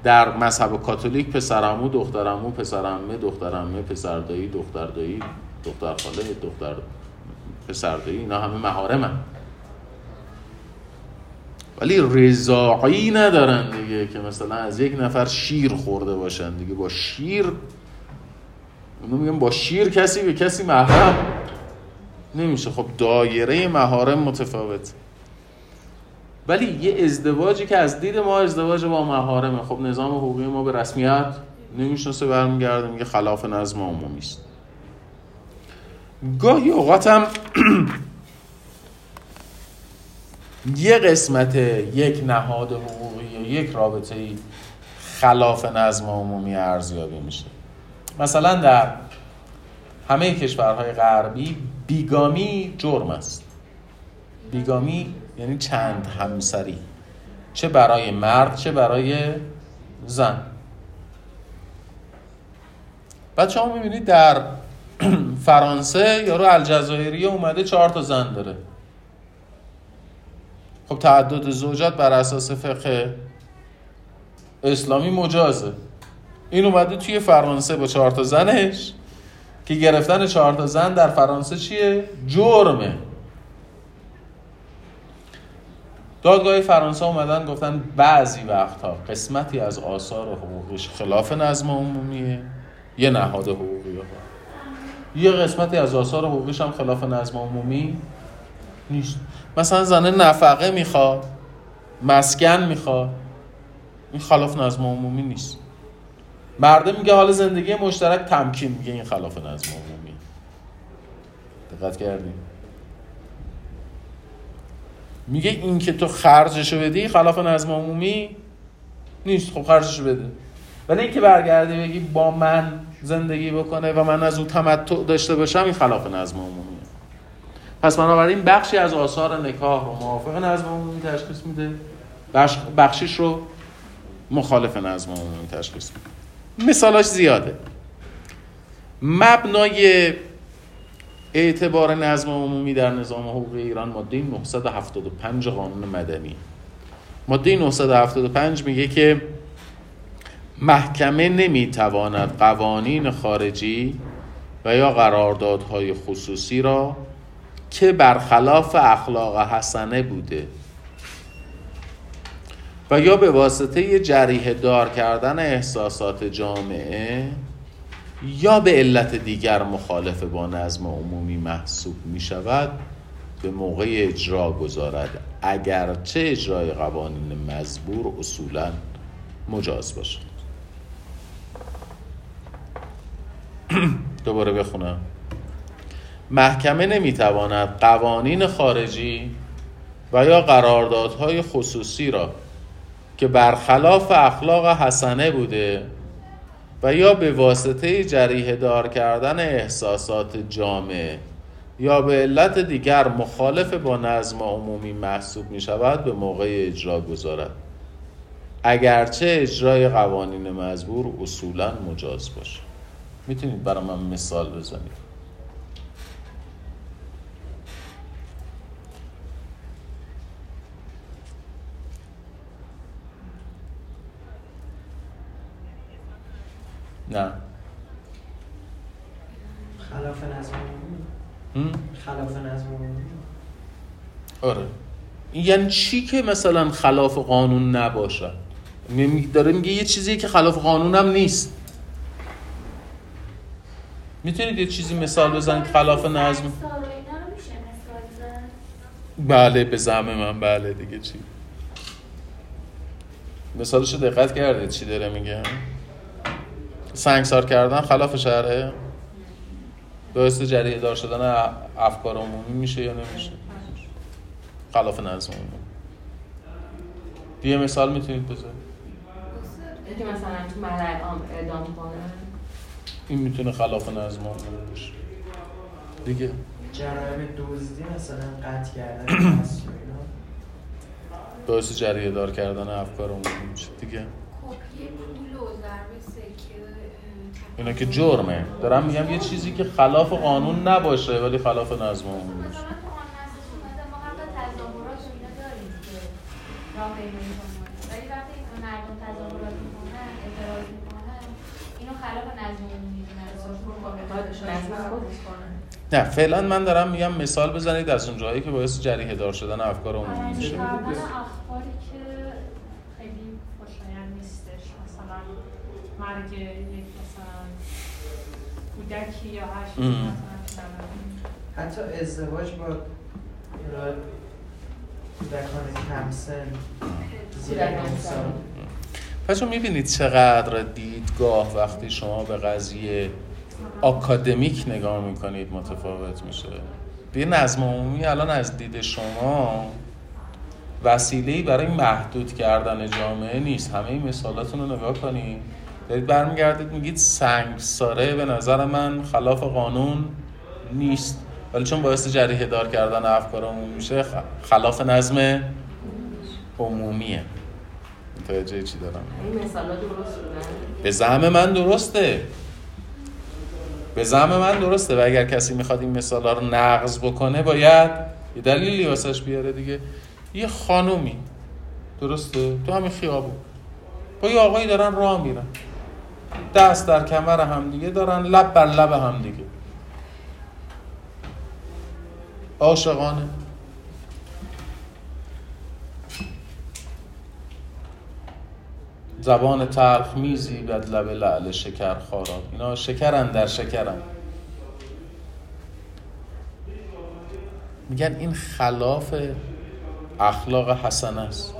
در مذهب کاتولیک پسرعمو دخترعمو پسرعمه دخترعمه پسردایی دختردایی دختر خاله دختر پسرداری اینا همه محارم هم. ولی رضاعی ندارن دیگه که مثلا از یک نفر شیر خورده باشن دیگه. با شیر اونو میگن با شیر کسی به کسی محرم. نمیشه. خب دایره محارم متفاوت. ولی یه ازدواجی که از دید ما ازدواج با محارمه خب نظام حقوقی ما به رسمیت نمی‌شناسه برمیگرده میگه خلاف نظم عمومی است. گاهی اوقات هم یه قسمت یک نهاد حقوقی یا یک رابطه ای خلاف نظم عمومی ارزیابی میشه. مثلا در همه کشورهای غربی بیگامی جرم است. بیگامی یعنی چند همسری. چه برای مرد چه برای زن. بعد شما می‌بینید در فرانسه یارو الجزایری اومده چهار تا زن داره. خب تعدد زوجات بر اساس فقه اسلامی مجازه. این اومده توی فرانسه با چهار تا زنش. که گرفتن چهار تا زن در فرانسه چیه؟ جرمه. دادگاه فرانسه اومدن گفتن بعضی وقتها قسمتی از آثار حقوقیش خلاف نظم عمومیه. یه نهاد حقوقی ها. یه قسمتی از آثار حقوقیش هم خلاف نظم عمومی نیست. مثلا زنه نفقه می‌خواد مسکن می‌خواد. این خلاف نظم عمومی نیست. مرده میگه حال زندگی مشترک تمکین. میگه این خلاف نظم عمومی. دقت کردیم میگه این که تو خرجشو بدی خلاف نظم عمومی نیست. خب خرجشو بده. ولی اینکه برگردی بگی با من زندگی بکنه و من از او تمتع داشته باشم این خلاف نظم عمومی. پس بنابراین بخشی از آثار نکاح رو موافق نظم عمومی تشخیص میده. بخش بخشیش رو مخالف نظم عمومی تشخیص میده. مثالاش زیاده. مبنای اعتبار نظم عمومی در نظام حقوقی ایران ماده 975 قانون مدنی. ماده 975 میگه که محکمه نمی‌تواند قوانین خارجی و یا قراردادهای خصوصی را که برخلاف اخلاق حسنه بوده و یا به واسطه جریه دار کردن احساسات جامعه یا به علت دیگر مخالف با نظم عمومی محسوب می شود به موقع اجرا گذارد. اگرچه اجرای قوانین مزبور اصولا مجاز باشد. دوباره بخونم. محکمه نمی‌تواند قوانین خارجی و یا قراردادهای خصوصی را که برخلاف اخلاق حسنه بوده و یا به واسطه جریه دار کردن احساسات جامعه یا به علت دیگر مخالف با نظم عمومی محسوب می شود به موقع اجرا گذارد. اگرچه اجرای قوانین مزبور اصولا مجاز باشه. می‌تونید برای من مثال بزنید. نه. خلاف نظم عمومی؟ خلاف نظم عمومی؟ آره. این یعنی چی که مثلا خلاف قانون نباشد می- داره میگه یه چیزی که خلاف قانون هم نیست. می‌تونید یه چیزی مثال بزنید؟ خلاف نظم؟ رو؟ بله به زعم من بله دیگه چی؟ مثالشو دقت کردید چی داره میگه؟ سنگسار کردن خلاف شهره باعث جریه دار شدن افکار عمومی میشه یا نمیشه؟ خلاف نظم عمومی یه مثال می‌تونید بزنید. اینکه مثلا تو اعدام کنن. این می‌تونه خلاف نظم عمومی باشه. دیگه. جرایم دزدی مثلا قطع کردن باعث جریه دار کردن افکار عمومی میشه. دیگه. کپی پول و ضرب سکه اینا که جرمه. دارم میگم یه چیزی که خلاف قانون نباشه ولی خلاف نظم عمومی باشه. نظم خودش نه فعلا من دارم میگم مثال بزنید از اون جایی که باعث جریه دار شدن افکار عمومی میشه. کردن اخباری که خیلی خوشایند نیستش. مثلا مرگ یک کودکی یا هر چیزی. حتی ازدواج با کودکان کم سن زیر سال بچه می‌بینید چقدر دیدگاه وقتی شما به قضیه آکادمیک نگاه می‌کنید متفاوت میشه. یه نظم عمومی الان از دید شما وسیله‌ای برای محدود کردن جامعه نیست. همه این مثالاتون رو نگاه کنید. دارید برمیگردید میگید سنگساره به نظر من خلاف قانون نیست. ولی چون باعث جریه دار کردن افکار عمومی میشه خلاف نظم عمومیه. متوجه چی دارم؟ این مثالا درست به زعم من درسته. به زعم من درسته. و اگر کسی می‌خواد این مثال رو نقض بکنه باید یه دلیلی واسش بیاره دیگه. یه خانومی. درسته؟ تو همین خیابون. با یه آقایی دارن راه میرن. دست در کمر هم دیگه دارن لب بر لب هم دیگه. عاشقانه. زبان تلخ میزی بد لب لعل شکر خارا اینا شکرن در شکرن. میگن این خلاف اخلاق حسن است.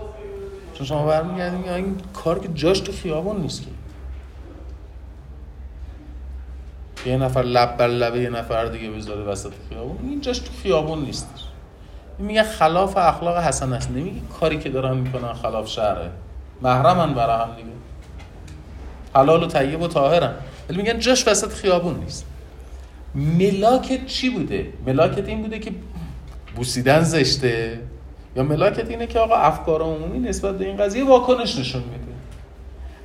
چون شما برمیگردید میگن این کار که جاش تو خیابون نیست که. یه نفر لب بر لب یه نفر دیگه بذاره وسط خیابون. این جاش تو خیابون نیستش. این میگه خلاف اخلاق حسن است. نمیگه کاری که دارن می‌کنن خلاف شرعه. محرمن برای هم دیگه. حلال و طیب و طاهرن. ولی میگن جاش وسط خیابون نیست. ملاکت چی بوده؟ ملاکت این بوده که بوسیدن زشته. یا ملاکت اینه که آقا افکار عمومی نسبت به این قضیه واکنش نشون میده.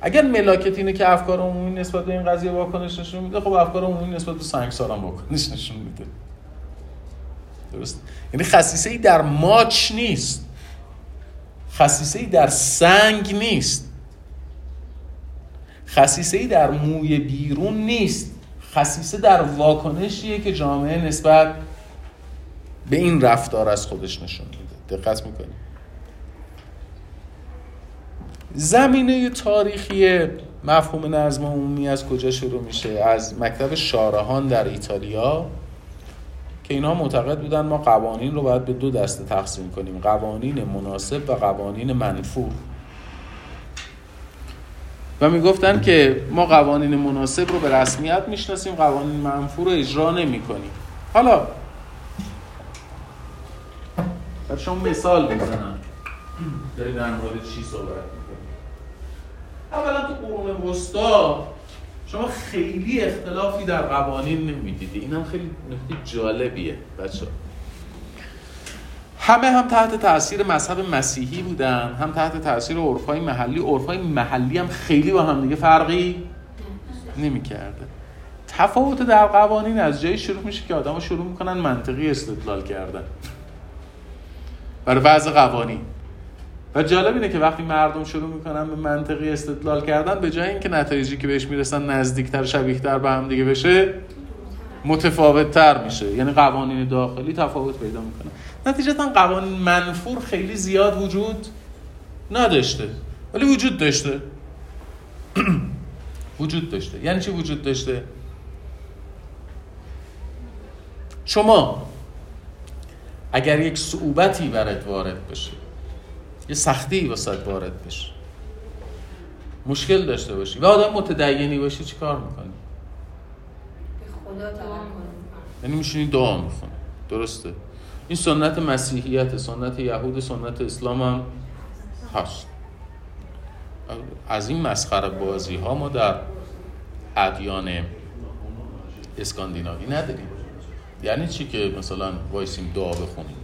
اگر ملاکت اینه که افکار عمومی نسبت به این قضیه واکنش نشون میده خب افکار عمومی نسبت به سنگسار هم واکنش نشون میده. درست؟ یعنی خصیصه ای در ماچ نیست. خصیصه ای در سنگ نیست. خصیصه ای در موی بیرون نیست. خصیصه در واکنشیه که جامعه نسبت به این رفتار از خودش نشون میده. دقت می‌کنید زمینه تاریخی مفهوم نظم عمومی از کجا شروع میشه؟ از مکتب شارهان در ایتالیا که اینها معتقد بودن ما قوانین رو باید به دو دسته تقسیم کنیم قوانین مناسب و قوانین منفور. و می‌گفتن که ما قوانین مناسب رو به رسمیت می‌شناسیم قوانین منفور رو اجرا نمی کنیم حالا برای شما مثال بزنم. داری در مورد چی صحبت اولا تو قرون وسطا شما خیلی اختلافی در قوانین نمی‌دیدی. این هم خیلی نکته جالبیه بچه همه هم تحت تاثیر مذهب مسیحی بودن هم تحت تاثیر عرفای محلی. عرفای محلی هم خیلی با هم دیگه فرقی نمی‌کرده. تفاوت در قوانین از جایی شروع میشه که آدم شروع می‌کنن منطقی استدلال کردن. برای بعض قوانین. و جالب اینه که وقتی مردم شروع می‌کنن به منطقی استدلال کردن به جای اینکه نتایجی که بهش می‌رسن نزدیکتر شبیهتر به هم دیگه بشه متفاوت تر میشه. یعنی قوانین داخلی تفاوت پیدا می‌کنه. نتیجتا قوانین منفور خیلی زیاد وجود نداشته. ولی وجود داشته. وجود داشته. یعنی چی وجود داشته؟ شما اگر یک صعوبتی برات وارد بشه یه سختی واسط وارد بشه. مشکل داشته باشی. و آدم متدینی باشی چی کار می‌کنی؟ به خدا توکل یعنی میشونی دعا می‌کنی درسته. این سنت مسیحیت سنت یهود سنت اسلام هم هست. از این مسخره بازی ها ما در ادیان اسکاندیناوی نداریم. یعنی چی که مثلا وایسیم دعا بخونیم؟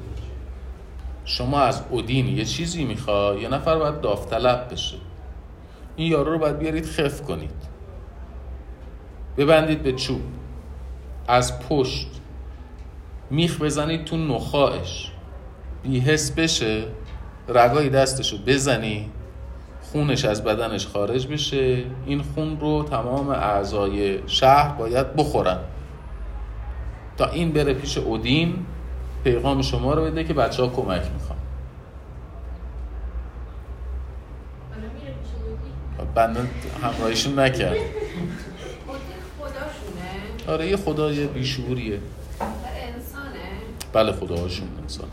شما از اودین یه چیزی می‌خواد یه نفر باید داوطلب بشه. این یارو رو باید بیارید خف کنید. ببندید به چوب. از پشت. میخ بزنید تو نخاعش. بیهس بشه. رگای دستشو بزنی. خونش از بدنش خارج بشه. این خون رو تمام اعضای شهر باید بخورن. تا این بره پیش اودین پیغام شما رو بده که بچه ها کمک اودین بنده همراهیشون نکرد. آره یه خدای بیشوریه. بله خداهاشون انسان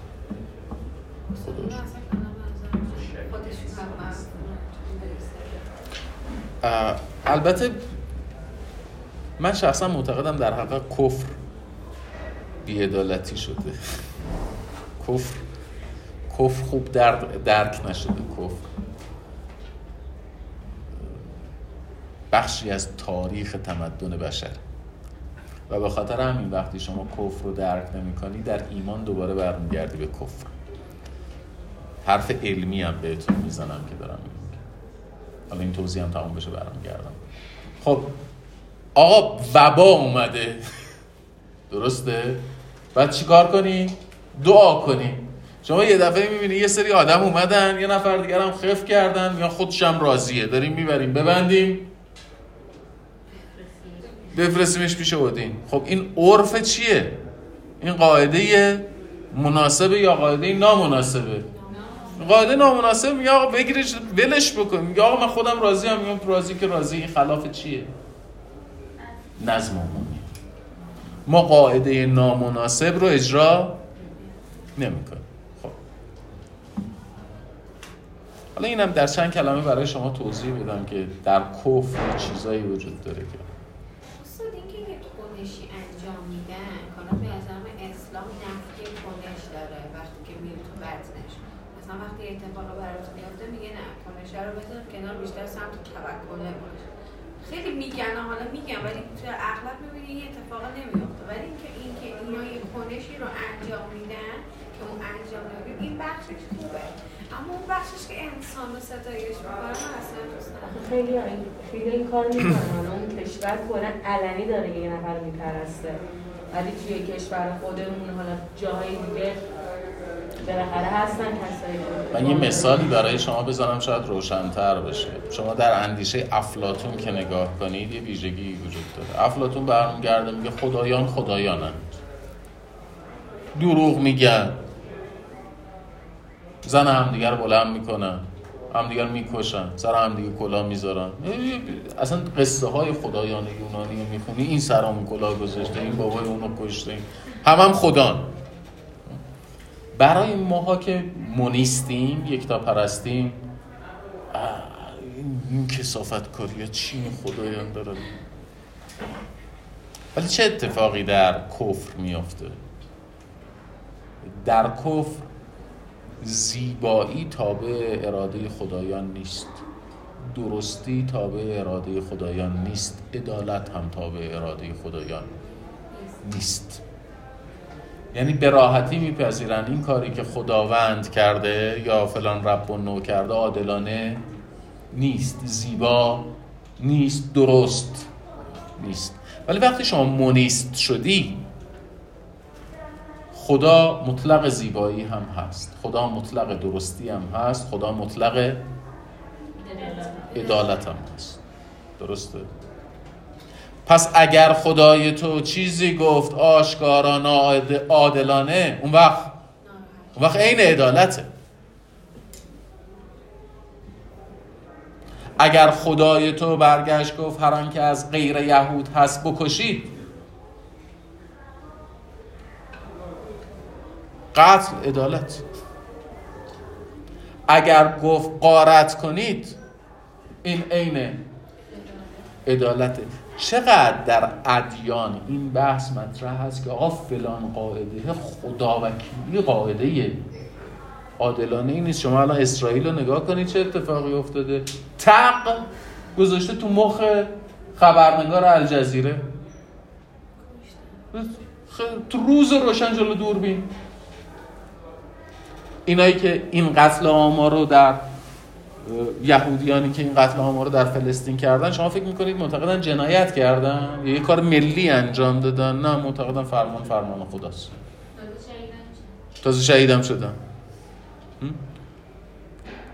البته من شخصا معتقدم در حق کفر بیعدالتی شده. کفر کفر خوب درک, نشده کفر. بخشی از تاریخ تمدن بشر. و به خاطر همین وقتی شما کفر رو درک نمی کنی در ایمان دوباره برمیگردی به کفر. حرف علمی هم بهتون می‌زنم که دارم حالا این توضیح هم تمام بشه برمیگردم. خب آقا وبا اومده. درسته؟ بعد چیکار کنی؟ دعا کنی. شما یه دفعه می‌بینی یه سری آدم اومدن یه نفر دیگر هم خف کردن یا خودشم راضیه. داریم می‌بریم. ببندیم. بفرستیمش پیش اودین. خب این عرف چیه؟ این قاعده مناسبه یا قاعده نامناسبه؟ قاعده نامناسب میگه آقا بگیرش ولش بکن. میگه آقا من خودم راضی هم میگم راضی که راضی. این خلاف چیه؟ نظم ما نامناسب رو اجرا نمی‌کنیم خب. حالا اینم در چند کلمه برای شما توضیح بدم که در کفر چیزایی وجود داره که. استاد اینکه یه کنشی انجام میدن حالا به اسلام نفی کنش داره وقتی که میری تو بطنش مثلا وقتی اتفاق برات میفته میگه نه کنشه رو بذار کنار بیشتر سمت توکله باش خیلی میگن حالا میگن ولی تو اغلب می‌بینی این اتفاق نمیفته ولی اینکه اینکه اینا یه کنشی رو انجام میدن که اون انجام نمیده این بخشش خوبه. اما اون بخشش که انسان رو ستایش می‌کنه من اصلا دوست ندارم. خیلی خیلی این کار می‌کنن. اون کشور کلا علنی داره یه نفر میپرسته. ولی توی کشور خودمون حالا جاهای دیگه من یه مثالی برای شما بزنم شاید روشنتر بشه. شما در اندیشه افلاتون که نگاه کنید یه ویژگی وجود داره. افلاتون برمیگرده میگه خدایان خدایانند دروغ میگن. زن همدیگر بلند می‌کنن. همدیگر می‌کشن. سر همدیگه کلاه می‌ذارن. اصلا قصه های خدایان یونانی رو می‌خونی؟ این سرام کلاه گذاشته این بابای اونو کشته هم هم خدان. برای ماها که مونیستیم یکتا پرستیم این- کسافت کاری چی خدایان داره ولی چه اتفاقی در کفر میافته؟ در کفر زیبایی تابع اراده خدایان نیست. درستی تابع اراده خدایان نیست. عدالت هم تابع اراده خدایان نیست. یعنی به راحتی میپذیرن این کاری که خداوند کرده یا فلان رب و نو کرده عادلانه نیست زیبا نیست درست نیست. ولی وقتی شما مونیست شدی خدا مطلق زیبایی هم هست خدا مطلق درستی هم هست خدا مطلق عدالت هم هست. درسته؟ پس اگر خدای تو چیزی گفت آشکارا عادلانه اون وقت؟ اون وقت عین عدالته. اگر خدای تو برگشت گفت هر آنکه از غیر یهود هست بکشید. قتل عدالت. اگر گفت قارت کنید این عین عدالته. چقدر در ادیان این بحث مطرح هست که آقا فلان قاعده خدا وکیلی قاعده عادلانه ای نیست. شما الان اسرائیل رو نگاه کنید چه اتفاقی افتاده. تق گذاشته تو مخ خبرنگار الجزیره. تو روز روشن جلو دوربین. اینایی که این قتل آمار رو در یهودیانی که این قتل عام رو در فلسطین کردن شما فکر می‌کنید معتقدن جنایت کردن؟ یا یه کار ملی انجام دادن؟ نه معتقدن فرمان فرمان خداست. تازه شهیدم شدن؟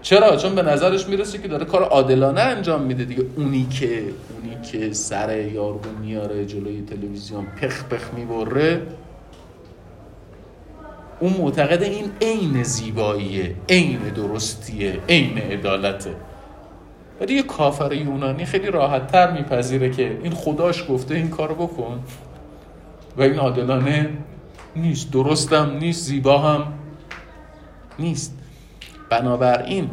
چرا؟ چون به نظرش می‌رسه که داره کار عادلانه انجام میده دیگه. اونی که اونی که سر یارو میاره جلوی تلویزیون پخ پخ می‌بره اون معتقد این عین زیباییه عین درستیه عین عدالته. ولی یه کافر یونانی خیلی راحت تر میپذیره که این خداش گفته این کارو بکن و این عادلانه نیست درستم نیست زیبا هم نیست. بنابراین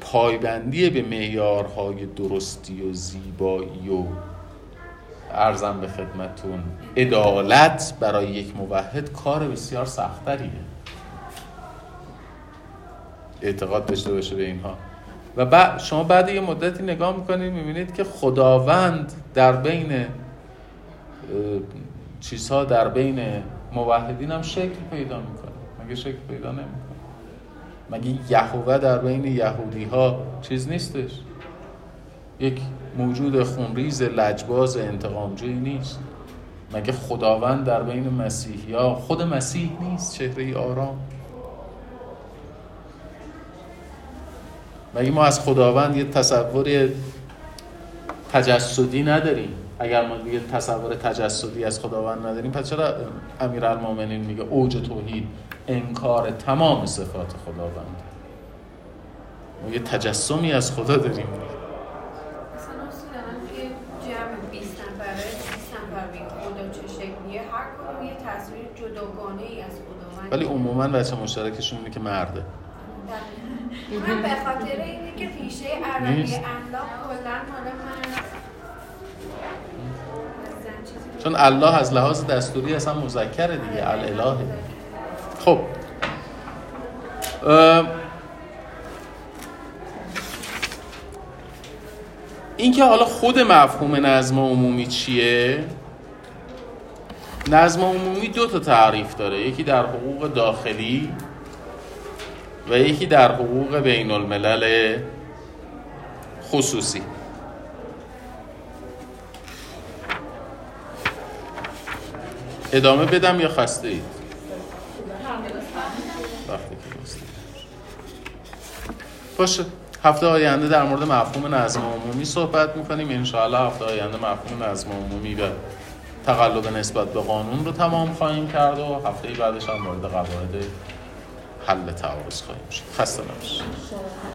پایبندی به معیارهای درستی و زیبایی و ارزم به خدمتون. عدالت برای یک موحد کار بسیار سختریه اعتقاد داشته باشه به اینها. و بعد شما بعد یه مدتی نگاه می‌کنید می‌بینید که خداوند در بین چیزها در بین موحدین هم شکل پیدا می‌کنه. مگه شکل پیدا نمی‌کنه؟ مگه یهوه در بین یهودی ها چیز نیستش؟ یک موجود خونریز لجباز انتقامجویی نیست. مگه خداوند در بین مسیحی ها خود مسیح نیست؟ چهره آرام. مگه ما از خداوند یه تصور تجسدی نداریم؟ اگر ما یه تصور تجسدی از خداوند نداریم پس چرا امیرالمومنین میگه اوج توحید انکار تمام صفات خداوند؟ ما یه تجسمی از خدا داریم مثلا اصولا توی جمع 20 نفره 20 نفر به خدا چه شکلیه هر کدوم یه تصویر جداگانه ای از خداوند ولی عموما بچه مشترکشون اینه که مرده. من به خاطر اینه که ریشه عربی کلا مال من چون الله از لحاظ دستوری اصلا مذکره دیگه الاله خب. این که حالا خود مفهوم نظم عمومی چیه؟ نظم عمومی دو تا تعریف داره. یکی در حقوق داخلی و یکی در حقوق بین الملل خصوصی. ادامه بدم یا خسته اید. باشه. هفته آینده در مورد مفهوم نظم عمومی صحبت می‌کنیم. انشاءالله هفته آینده مفهوم نظم عمومی و تقلب نسبت به قانون رو تمام خواهیم کرد و هفته بعدش هم وارد قواعد حل تعارض خواهیم شد. خسته نباشید.